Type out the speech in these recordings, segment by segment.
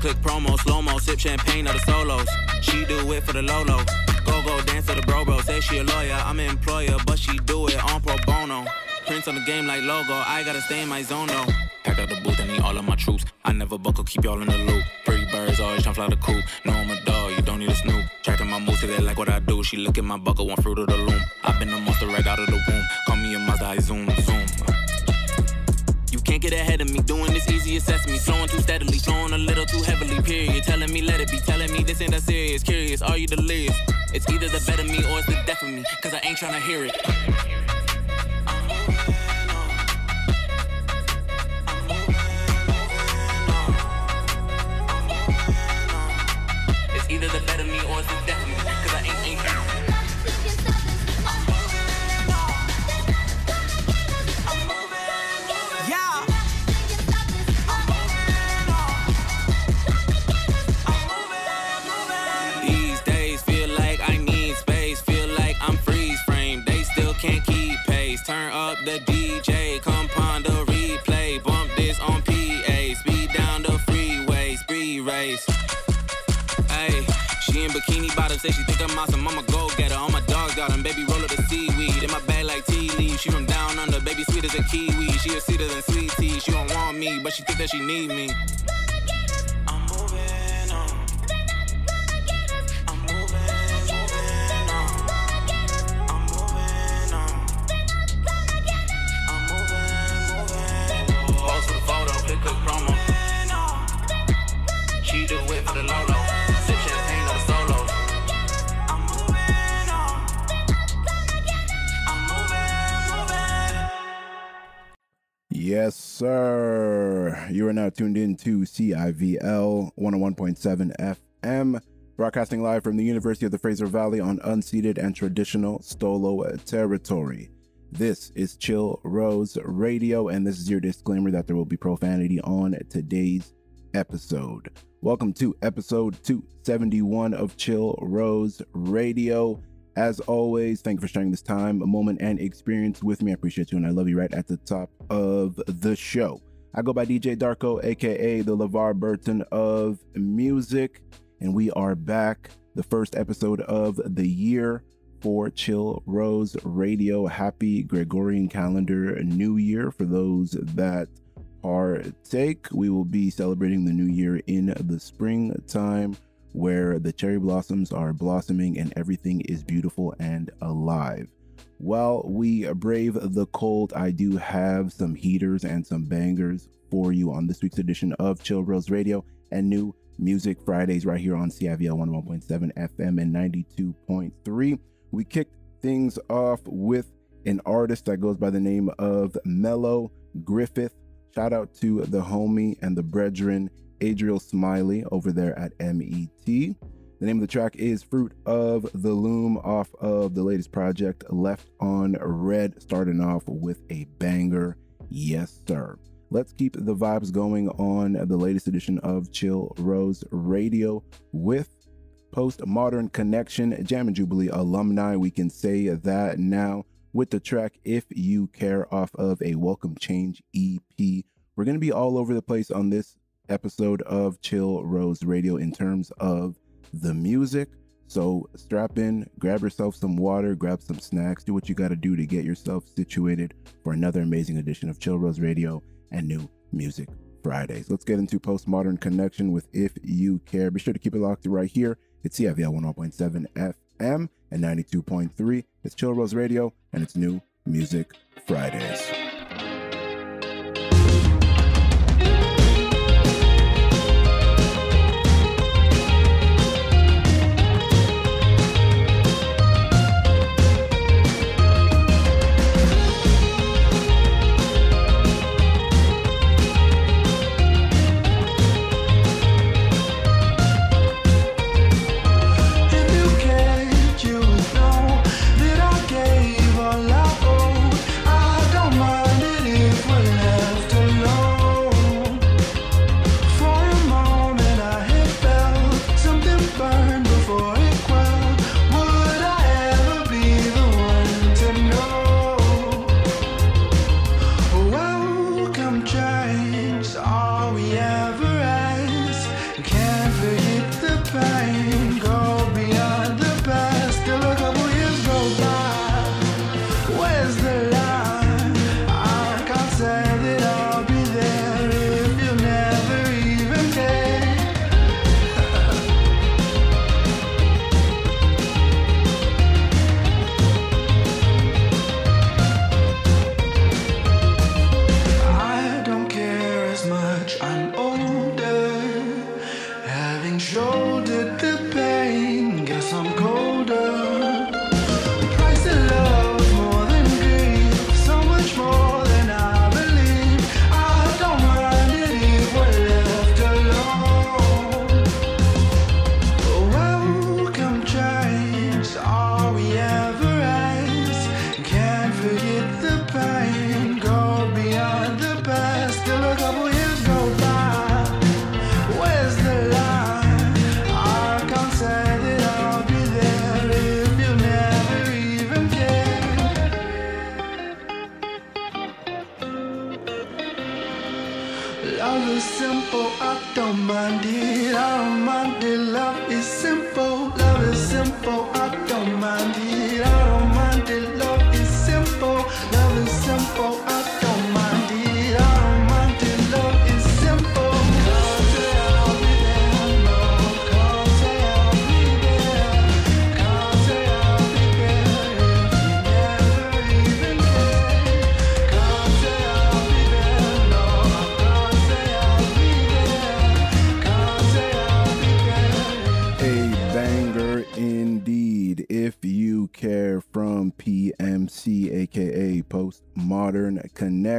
click promo, slow mo, sip champagne of the solos. She do it for the Lolo. Go go dance for the bro bro. Say she a lawyer, I'm an employer, but she do it on pro bono. Prince on the game like logo, I gotta stay in my zone though. Pack out the booth and need all of my troops. I never buckle, keep y'all in the loop. Pretty birds always tryna fly the coop. No, I'm a dog, you don't need a snoop. Tracking my moves, they like what I do. She look at my buckle, one fruit of the loom. i been a monster right out of the womb. Call me a Mazda, I zoom, zoom. Can't get ahead of me, doing this easy as sesame. Flowing too steadily, flowing a little too heavily, period. Telling me let it be, telling me this ain't that serious. Curious, are you delirious? It's either the better me or it's the death of me, cause I ain't trying to hear it. Kiwi. She a sweeter than sweet tea. She don't want me, but she think that she need me. Yes, sir. You are now tuned in to CIVL 101.7 FM, broadcasting live from the University of the Fraser Valley on unceded and traditional Stolo territory. This is Chill Rose Radio, and this is your disclaimer that there will be profanity on today's episode. Welcome to episode 271 of Chill Rose Radio. As always, thank you for sharing this time, a moment, and experience with me. I appreciate you, and I love you right at the top of the show. I go by DJ Darko, aka the LeVar Burton of music, and we are back. The first episode of the year for Chill Rose Radio. Happy Gregorian calendar New Year for those that are partake. We will be celebrating the new year in the springtime where the cherry blossoms are blossoming and everything is beautiful and alive. While we brave the cold, I do have some heaters and some bangers for you on this week's edition of Chill Rose Radio and new Music Fridays right here on CIVL 11.7 FM and 92.3. We kicked things off with an artist that goes by the name of Melo Griffith. Shout out to the homie and the brethren, Adriel Smiley, over there at MET. The name of the track is Fruit of the Loom off of the latest project, Left on Red, starting off with a banger. Yes, sir. Let's keep the vibes going on the latest edition of Chill Rose Radio with Postmodern Connection, Jam and Jubilee alumni. We can say that now with the track If You Care off of a Welcome Change EP. We're going to be all over the place on this episode of Chill Rose Radio in terms of the music. So strap in, grab yourself some water, grab some snacks, do what you got to do to get yourself situated for another amazing edition of Chill Rose Radio and New Music Fridays. Let's get into Postmodern Connection with If You Care. Be sure to keep it locked right here. It's CIVL 101.7 FM and 92.3. It's Chill Rose Radio and it's New Music Fridays.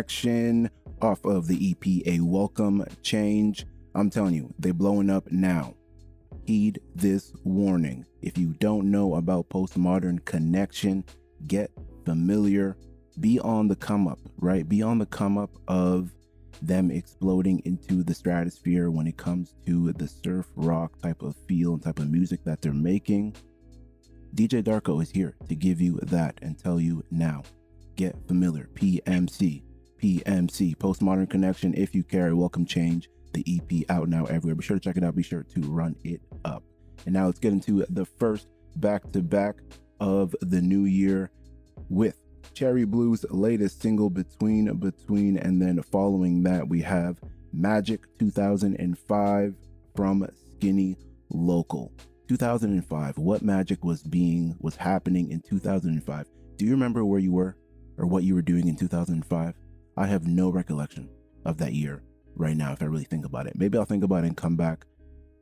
Connection, off of the EP A Welcome Change. I'm telling you, they're blowing up now. Heed this warning. If you don't know about Postmodern Connection, get familiar. Be on the come up, right? Be on the come up of them exploding into the stratosphere when it comes to the surf rock type of feel and type of music that they're making. DJ Darko is here to give you that and tell you now. Get familiar. PMC. PMC. Postmodern Connection. If you care, welcome change. The EP out now everywhere. Be sure to check it out. Be sure to run it up. And now let's get into the first back to back of the new year with Cherry Blu's latest single, Betwiin Betwiin. And then following that, we have Magic 2005 from Skinny Local. 2005. What magic was being was happening in 2005? Do you remember where you were or what you were doing in 2005? I have no recollection of that year right now if I really think about it. Maybe I'll think about it and come back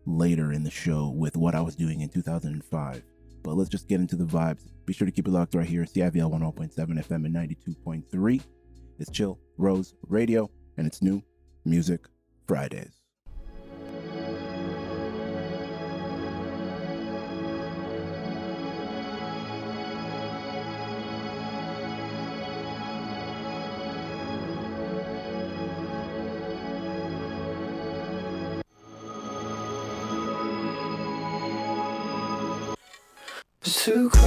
later in the show with what I was doing in 2005. But let's just get into the vibes. Be sure to keep it locked right here. CIVL 101.7 FM and 92.3. It's Chill Rose Radio and it's new Music Fridays. Too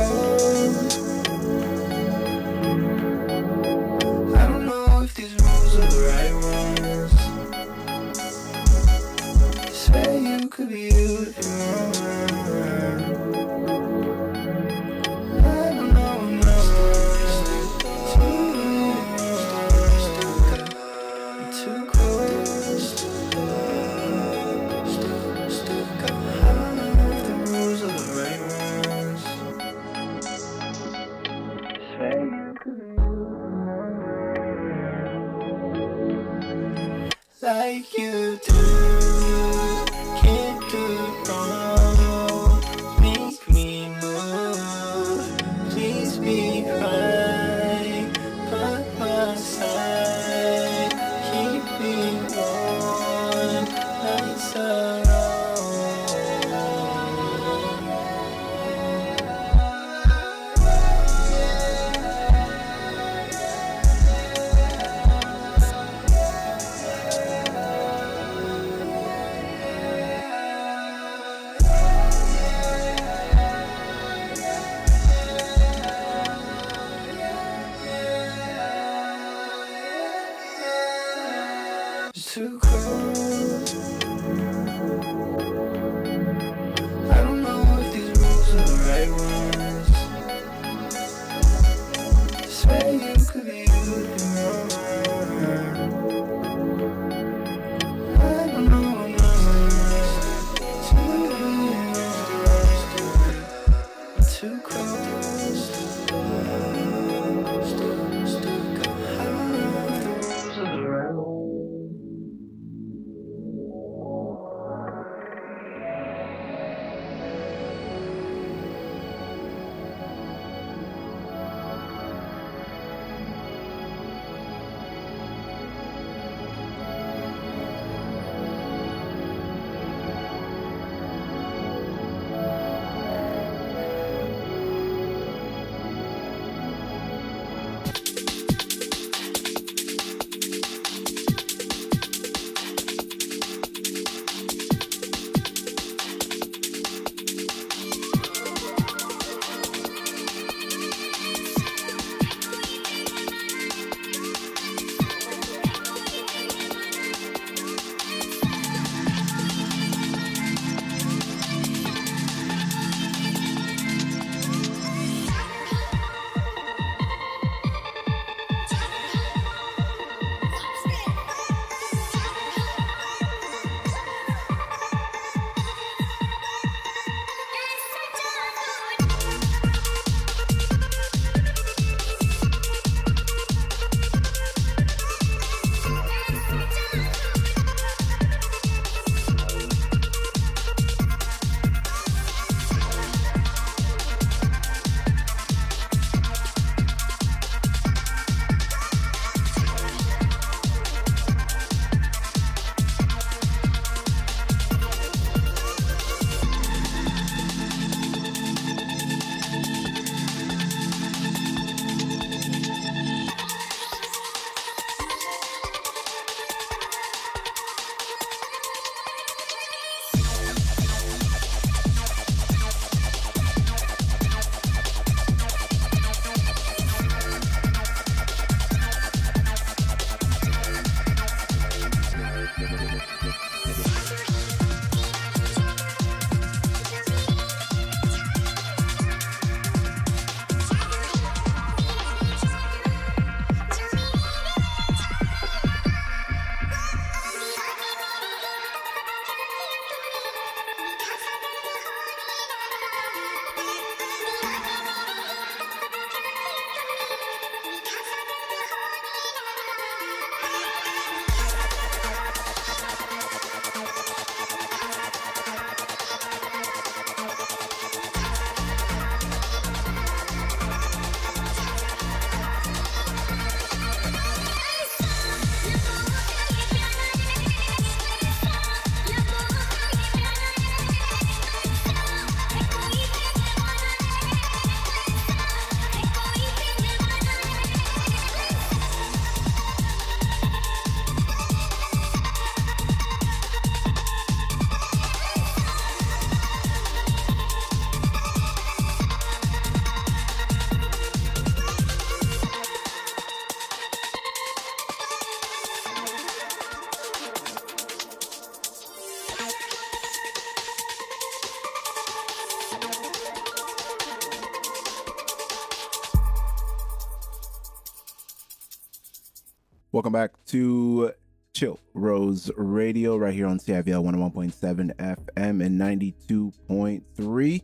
Welcome back to Chill Rose Radio right here on CIVL 101.7 FM and 92.3.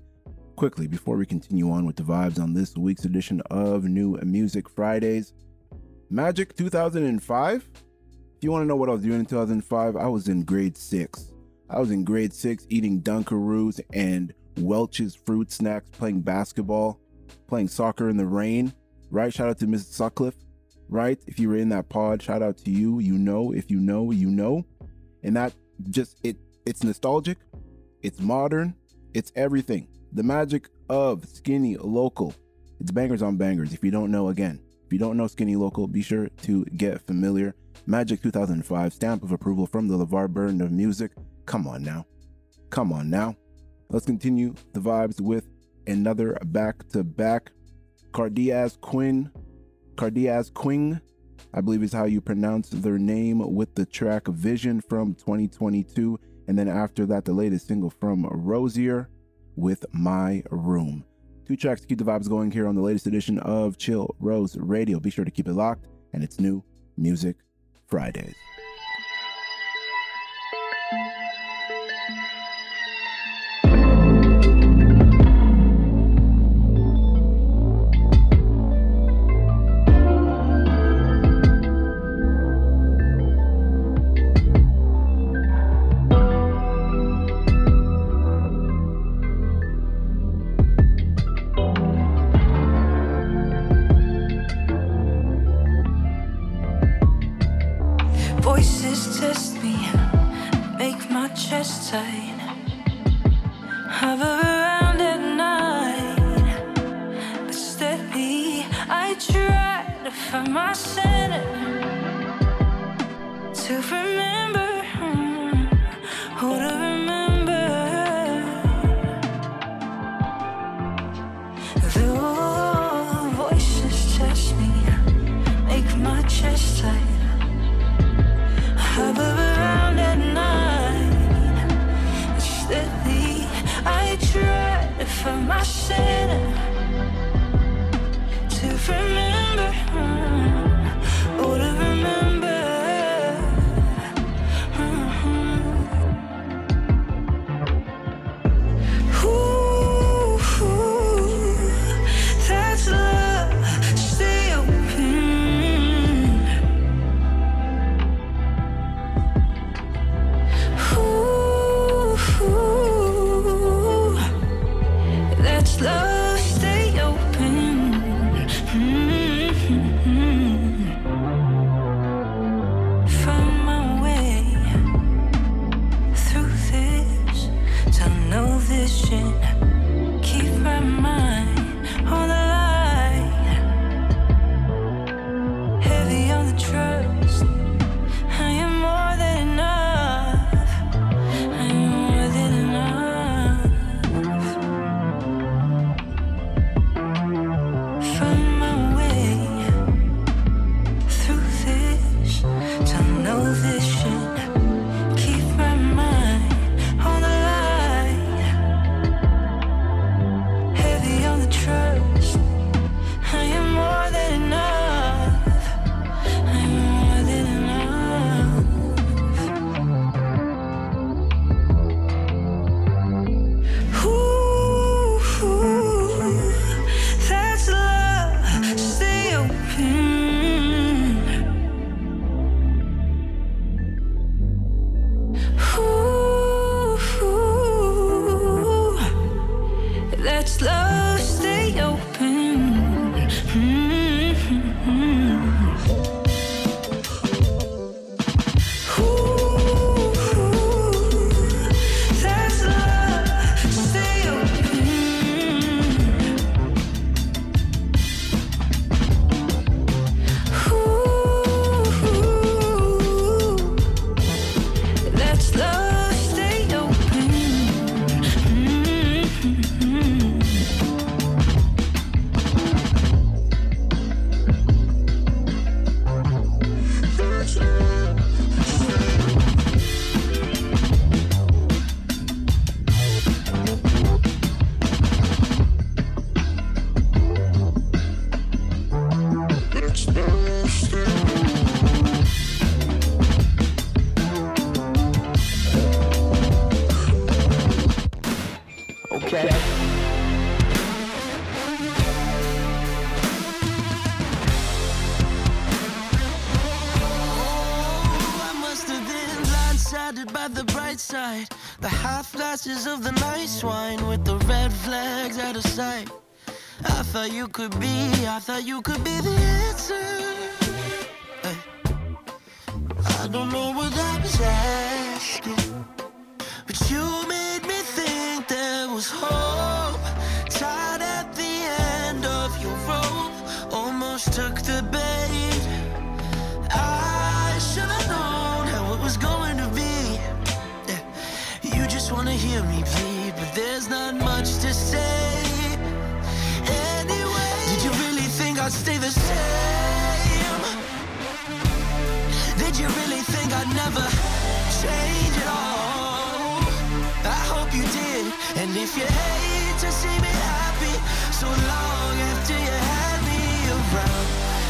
Quickly, before we continue on with the vibes on this week's edition of New Music Fridays, Magic 2005. If you want to know what I was doing in 2005, I was in grade six. I was in grade six eating Dunkaroos and Welch's fruit snacks, playing basketball, playing soccer in the rain. Right? Shout out to Mrs. Sutcliffe. Right? If you were in that pod, shout out to you. You know, if you know, you know. And that just it it's nostalgic, it's modern, it's everything. The magic of skinny local. It's bangers on bangers. If you don't know again, if you don't know skinny local, be sure to get familiar. Magic 2005 stamp of approval from the LeVar Burton of music. Come on now. Come on now. Let's continue the vibes with another back to back. Kardias Quing. Kardias Quing, I believe is how you pronounce their name, with the track Vision from 2022. And then after that, the latest single from Rosier with My Room. Two tracks to keep the vibes going here on the latest edition of Chill Rose Radio. Be sure to keep it locked, and it's new Music Fridays. To find almost took the bait. I should have known how it was going to be. You just wanna hear me plead, but there's not much to say. Anyway, did you really think I'd stay the same? Did you really think I'd never change at all? I hope you did. And if you hate to see me happy so long after you had me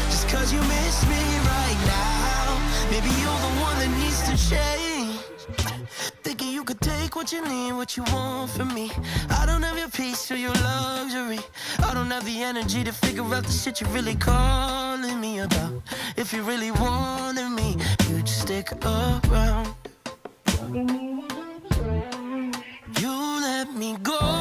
just cause you miss me right now, maybe you're the one that needs to change. Thinking you could take what you need, what you want from me. I don't have your peace or your luxury. I don't have the energy to figure out the shit you're really calling me about. If you really wanted me, you'd stick around. You let me go.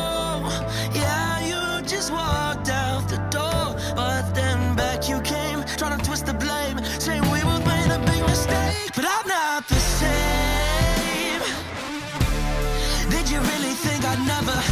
I'd never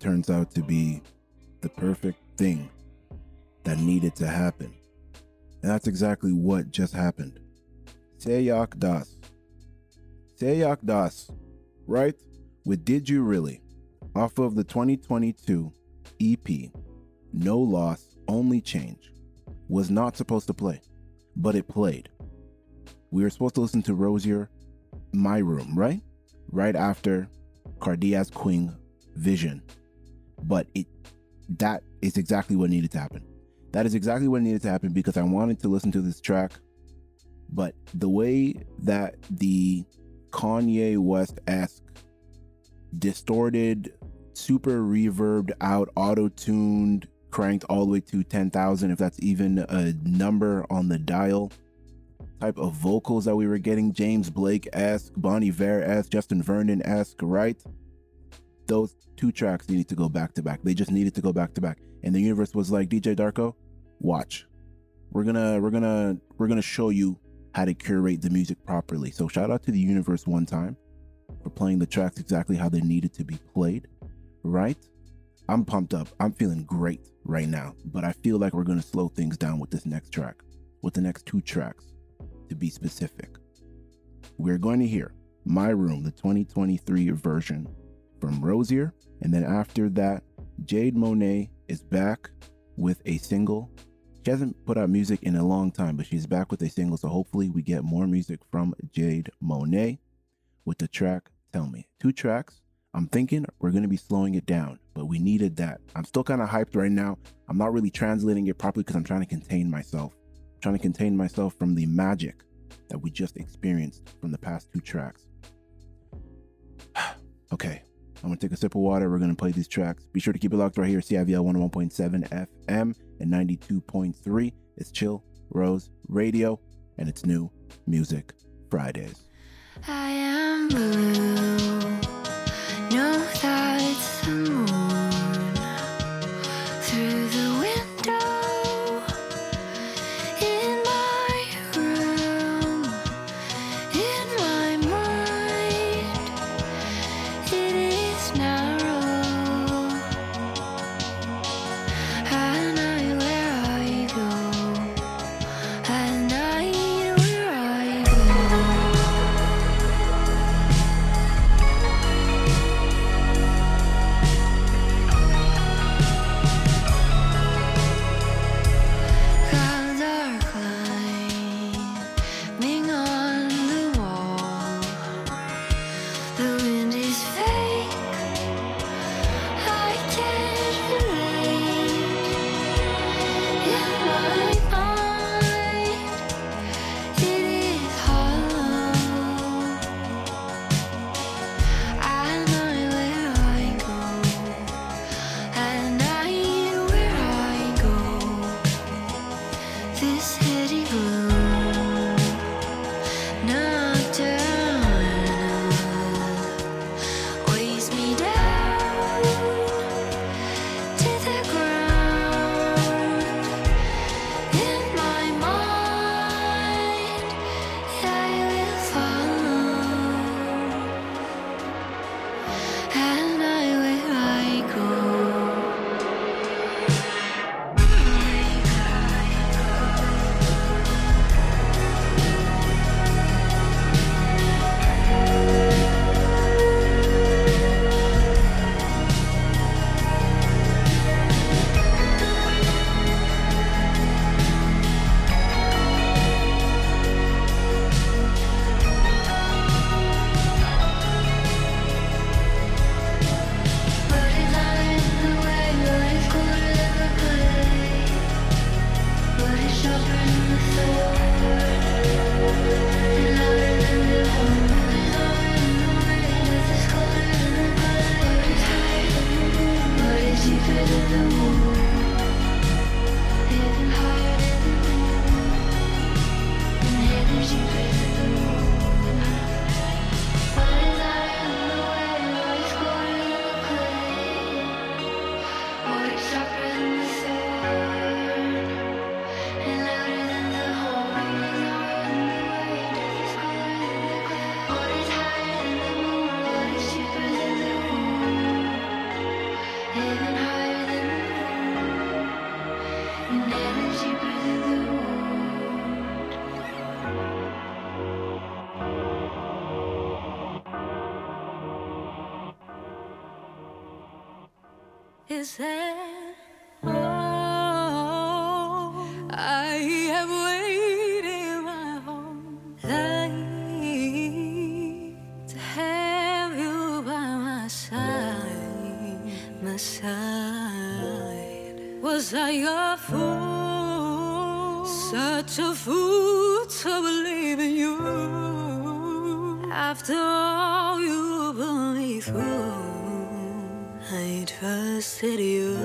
turns out to be the perfect thing that needed to happen. And that's exactly what just happened. Sayak Das. Sayak Das, right? With Did You Really? Off of the 2022 EP, No Loss, Only Change, was not supposed to play, but it played. We were supposed to listen to Rosier, My Room, right? Right after Kardias Quing Vision. But it that is exactly what needed to happen. That is exactly what needed to happen because I wanted to listen to this track. But the way that the Kanye West esque, distorted, super reverbed out, auto tuned, cranked all the way to 10,000, if that's even a number on the dial, type of vocals that we were getting James Blake esque, Bon Iver esque, Justin Vernon esque, right? Those two tracks needed to go back to back. They just needed to go back to back. And the universe was like, DJ Darko, watch. We're gonna we're gonna we're gonna show you how to curate the music properly. So shout out to the universe one time for playing the tracks exactly how they needed to be played. Right? I'm pumped up. I'm feeling great right now. But I feel like we're gonna slow things down with this next track, with the next two tracks, to be specific. We're going to hear My Room, the 2023 version from Rosier. And then after that, Jade Monet is back with a single, She hasn't put out music in a long time, but she's back with a single, so hopefully we get more music from Jade Monet with the track Tell Me. Two tracks. I'm thinking we're going to be slowing it down, but we needed that. I'm still kind of hyped right now. I'm not really translating it properly because I'm trying to contain myself. I'm trying to contain myself from the magic that we just experienced from the past two tracks. okay, I'm gonna take a sip of water. We're gonna play these tracks. Be sure to keep it locked right here, CIVL 101.7 FM and 92.3. It's Chill Rose Radio, and it's new Music Fridays. I am blue. Know that Was I a fool, such a fool to believe in you? After all you put me through. I trusted you,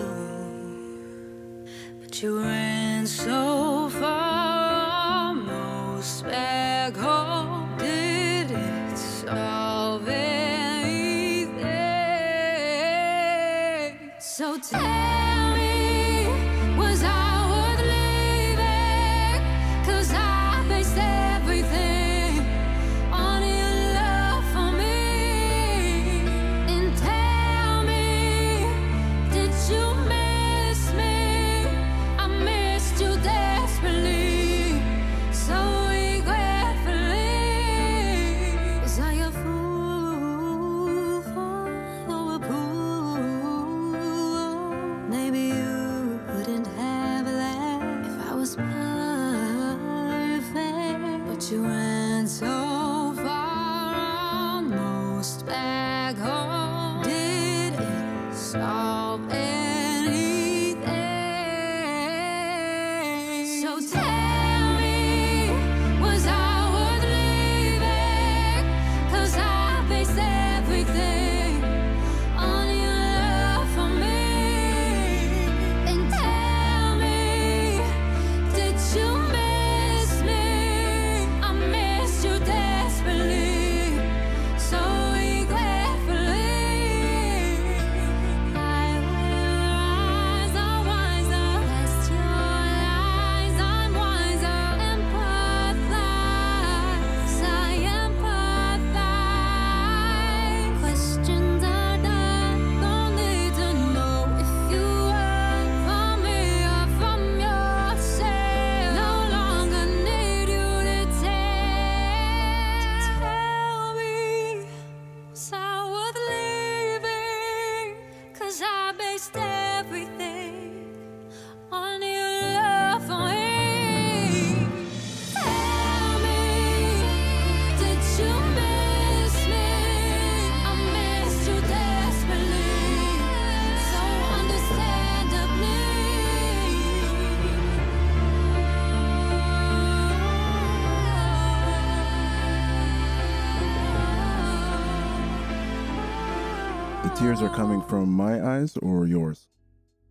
are coming from my eyes or yours?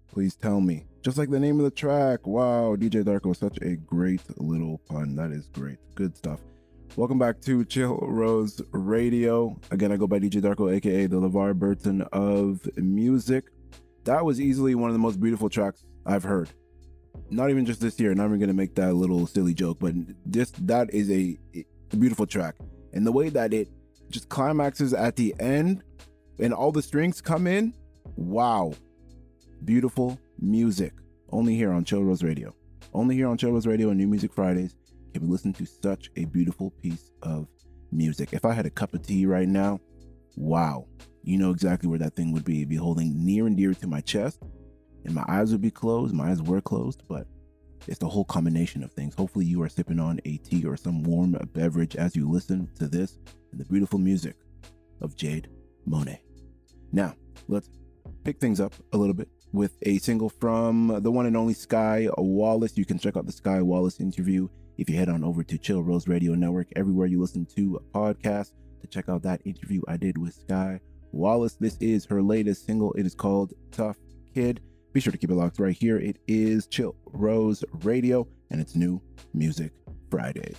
Please tell me. Just like the name of the track. Wow, DJ Darko, such a great little pun. That is great. Good stuff. Welcome back to Chill Rose Radio. Again, I go by DJ Darko, aka the LeVar Burton of music. That was easily one of the most beautiful tracks I've heard. Not even just this year, I'm not even gonna make that little silly joke, but just that is a, a beautiful track. And the way that it just climaxes at the end and all the strings come in, wow. Beautiful music. Only here on Chill Rose Radio. Only here on Chill Rose Radio and New Music Fridays can we listen to such a beautiful piece of music. If I had a cup of tea right now, wow, you know exactly where that thing would be. It'd be holding near and dear to my chest, and my eyes would be closed. My eyes were closed, but it's the whole combination of things. Hopefully, you are sipping on a tea or some warm beverage as you listen to this and the beautiful music of Jade Monet. Now, let's pick things up a little bit with a single from the one and only Skye Wallace. You can check out the Skye Wallace interview if you head on over to Chill Rose Radio Network, everywhere you listen to a podcast, to check out that interview I did with Skye Wallace. This is her latest single. It is called Tough Kid. Be sure to keep it locked right here. It is Chill Rose Radio, and it's new Music Fridays.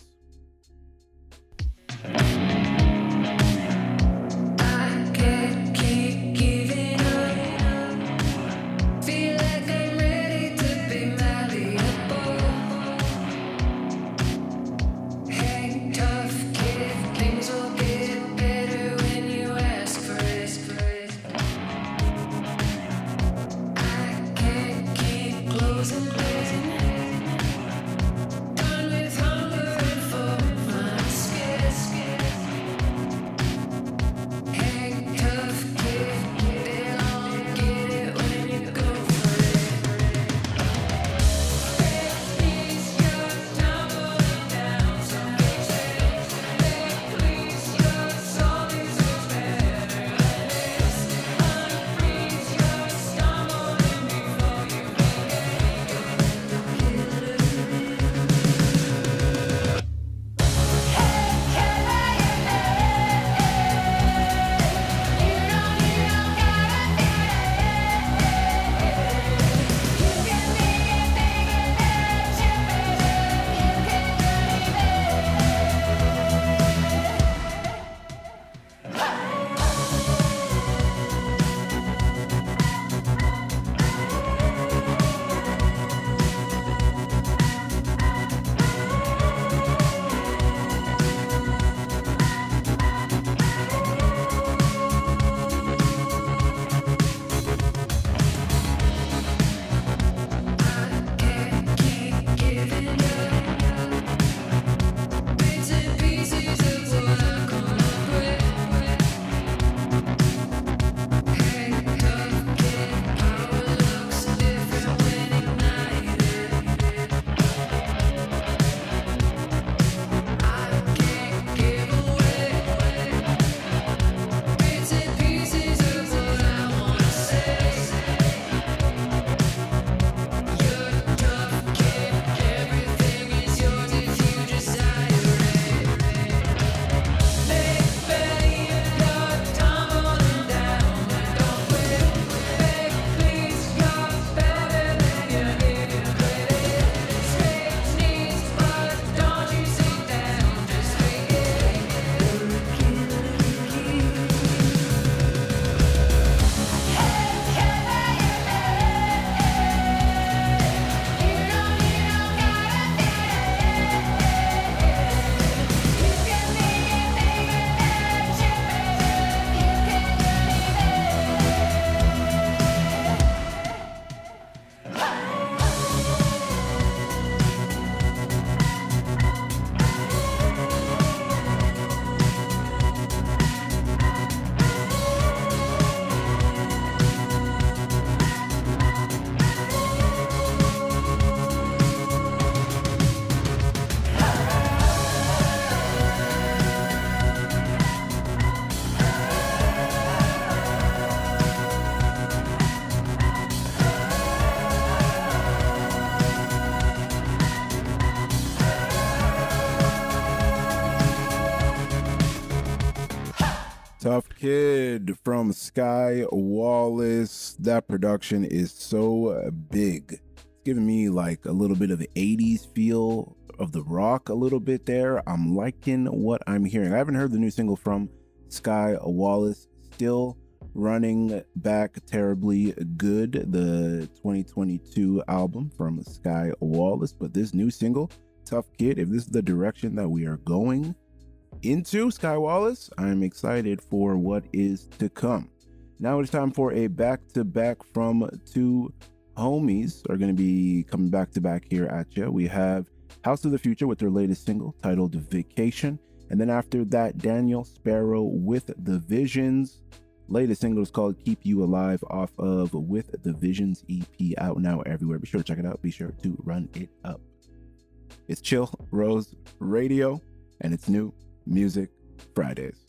Kid from Skye Wallace. That production is so big. It's giving me like a little bit of 80s feel of the rock a little bit there. I'm liking what I'm hearing. I haven't heard the new single from Skye Wallace. Still running back terribly good. The 2022 album from Skye Wallace, but this new single, Tough Kid, if this is the direction that we are going, into Skye Wallace, I'm excited for what is to come. Now it's time for a back to back from two homies are going to be coming back to back here at you. We have House of the Future with their latest single titled Vacation. And then after that, Daniel Sparrow with The Visions. Latest single is called Keep You Alive off of With the Visions EP out now everywhere. Be sure to check it out. Be sure to run it up. It's Chill Rose Radio and it's new Music Fridays.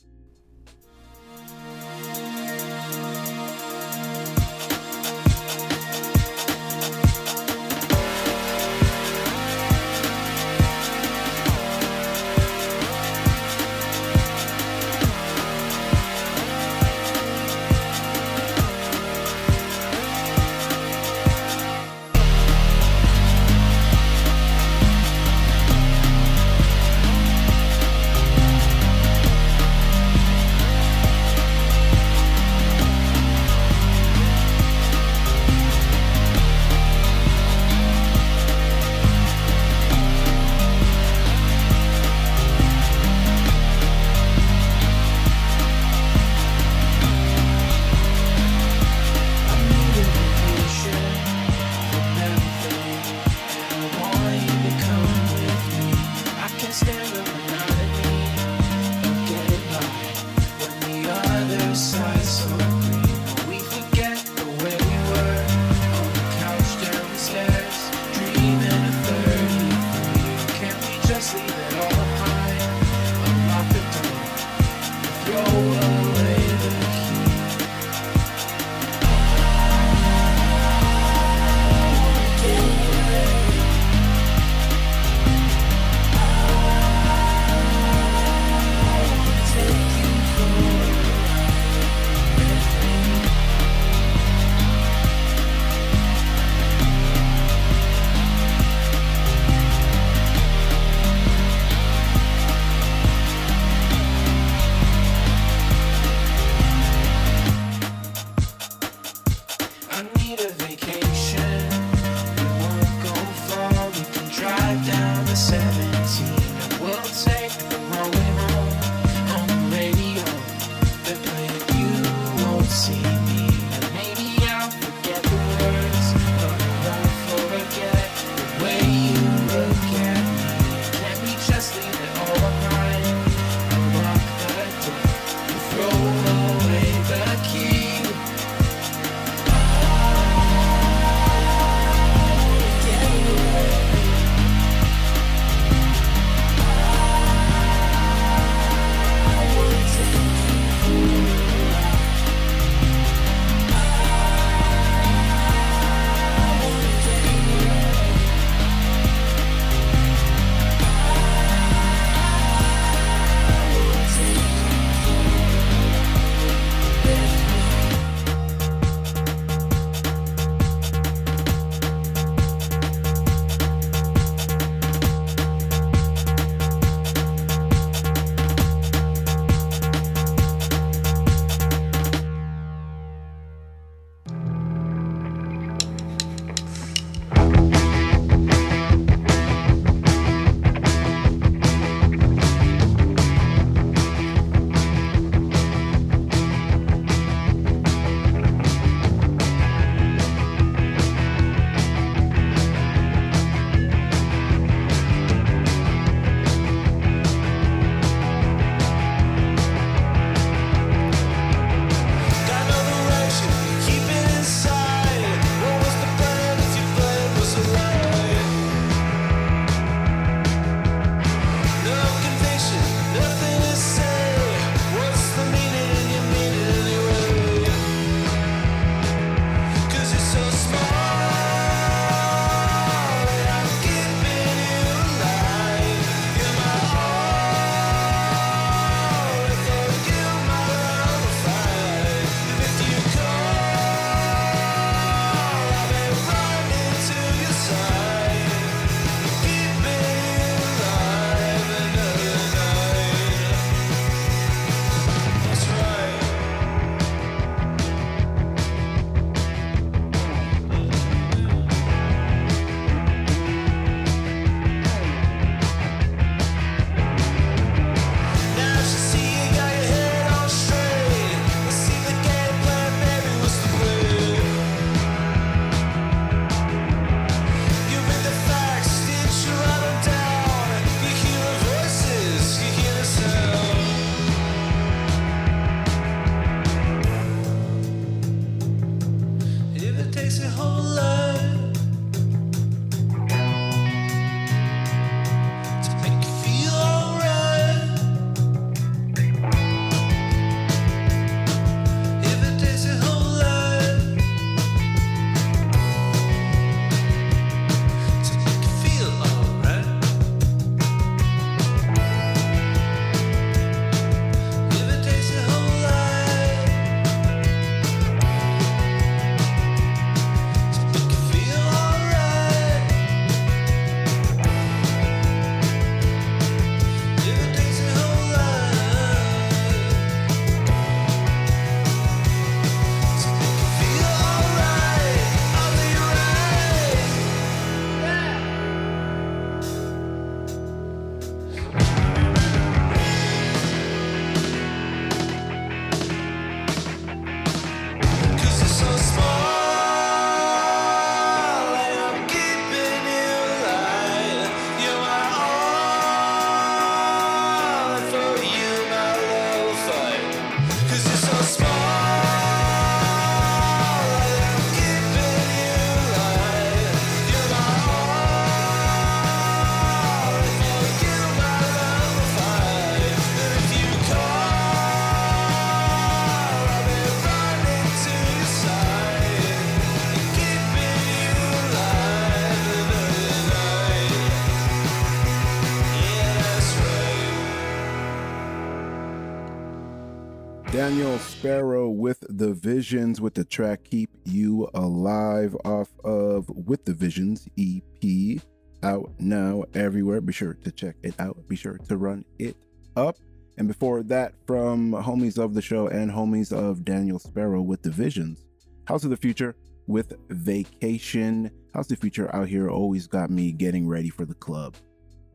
Sparrow with the Visions with the track Keep You Alive off of With the Visions EP out now everywhere. Be sure to check it out. Be sure to run it up. And before that, from homies of the show and homies of Daniel Sparrow with the Visions, House of the Future with Vacation. House of the Future out here always got me getting ready for the club.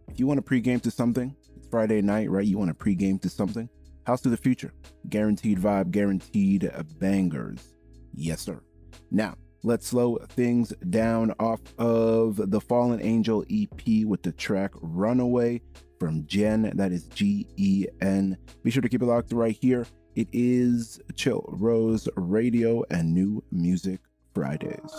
If you want to pregame to something, it's Friday night, right? You want to pregame to something? House of the Future. Guaranteed vibe, guaranteed bangers. Yes, sir. Now, let's slow things down off of the Fallen Angel EP with the track Runaway from Gen. That is G E N. Be sure to keep it locked right here. It is Chill Rose Radio and New Music Fridays.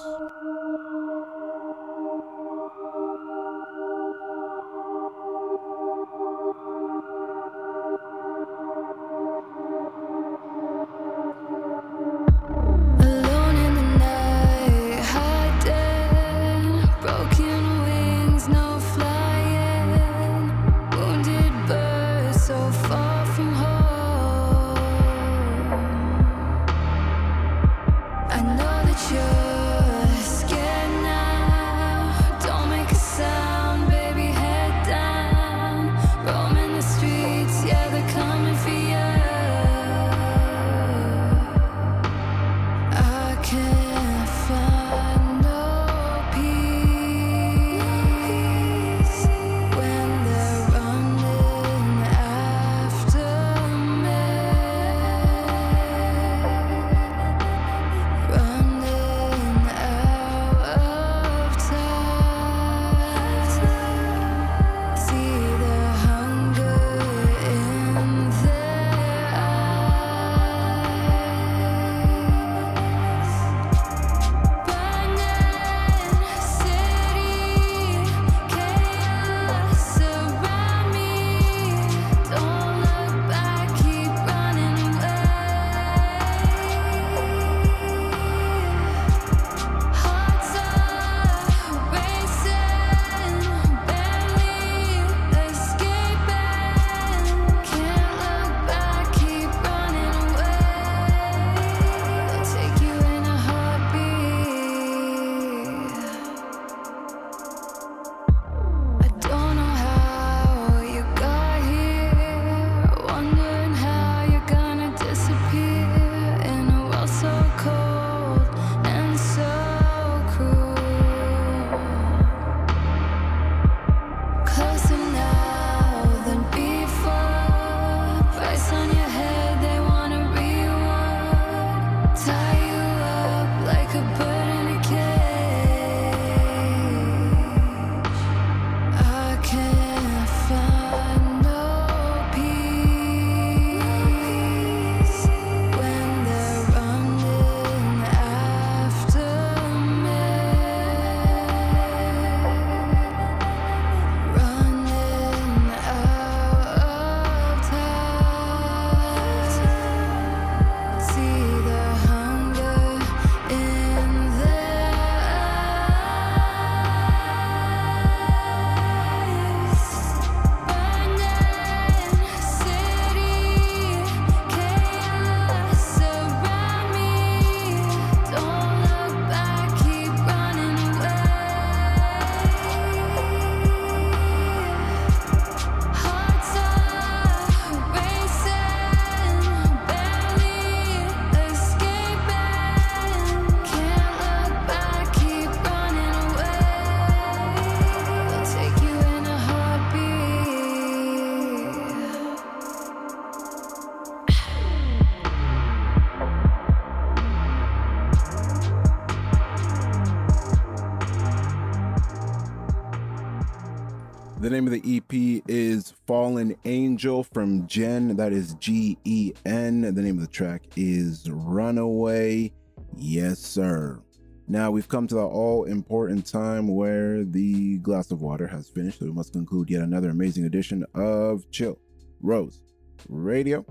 Name of the EP is Fallen Angel from Gen. That is G E N. The name of the track is Runaway. Yes, sir. Now we've come to the all important time where the glass of water has finished, so we must conclude yet another amazing edition of Chill Rose Radio.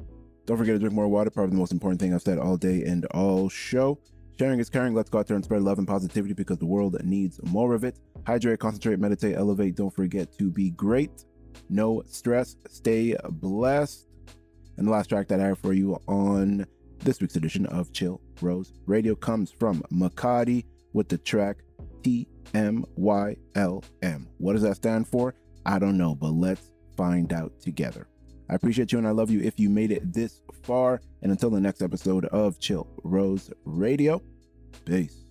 Don't forget to drink more water, probably the most important thing I've said all day and all show. Sharing is caring. Let's go out there and spread love and positivity because the world needs more of it. Hydrate, concentrate, meditate, elevate. Don't forget to be great. No stress. Stay blessed. And the last track that I have for you on this week's edition of Chill Rose Radio comes from Makadi with the track TMYLM. What does that stand for? I don't know, but let's find out together. I appreciate you and I love you if you made it this far. And until the next episode of Chill Rose Radio, peace.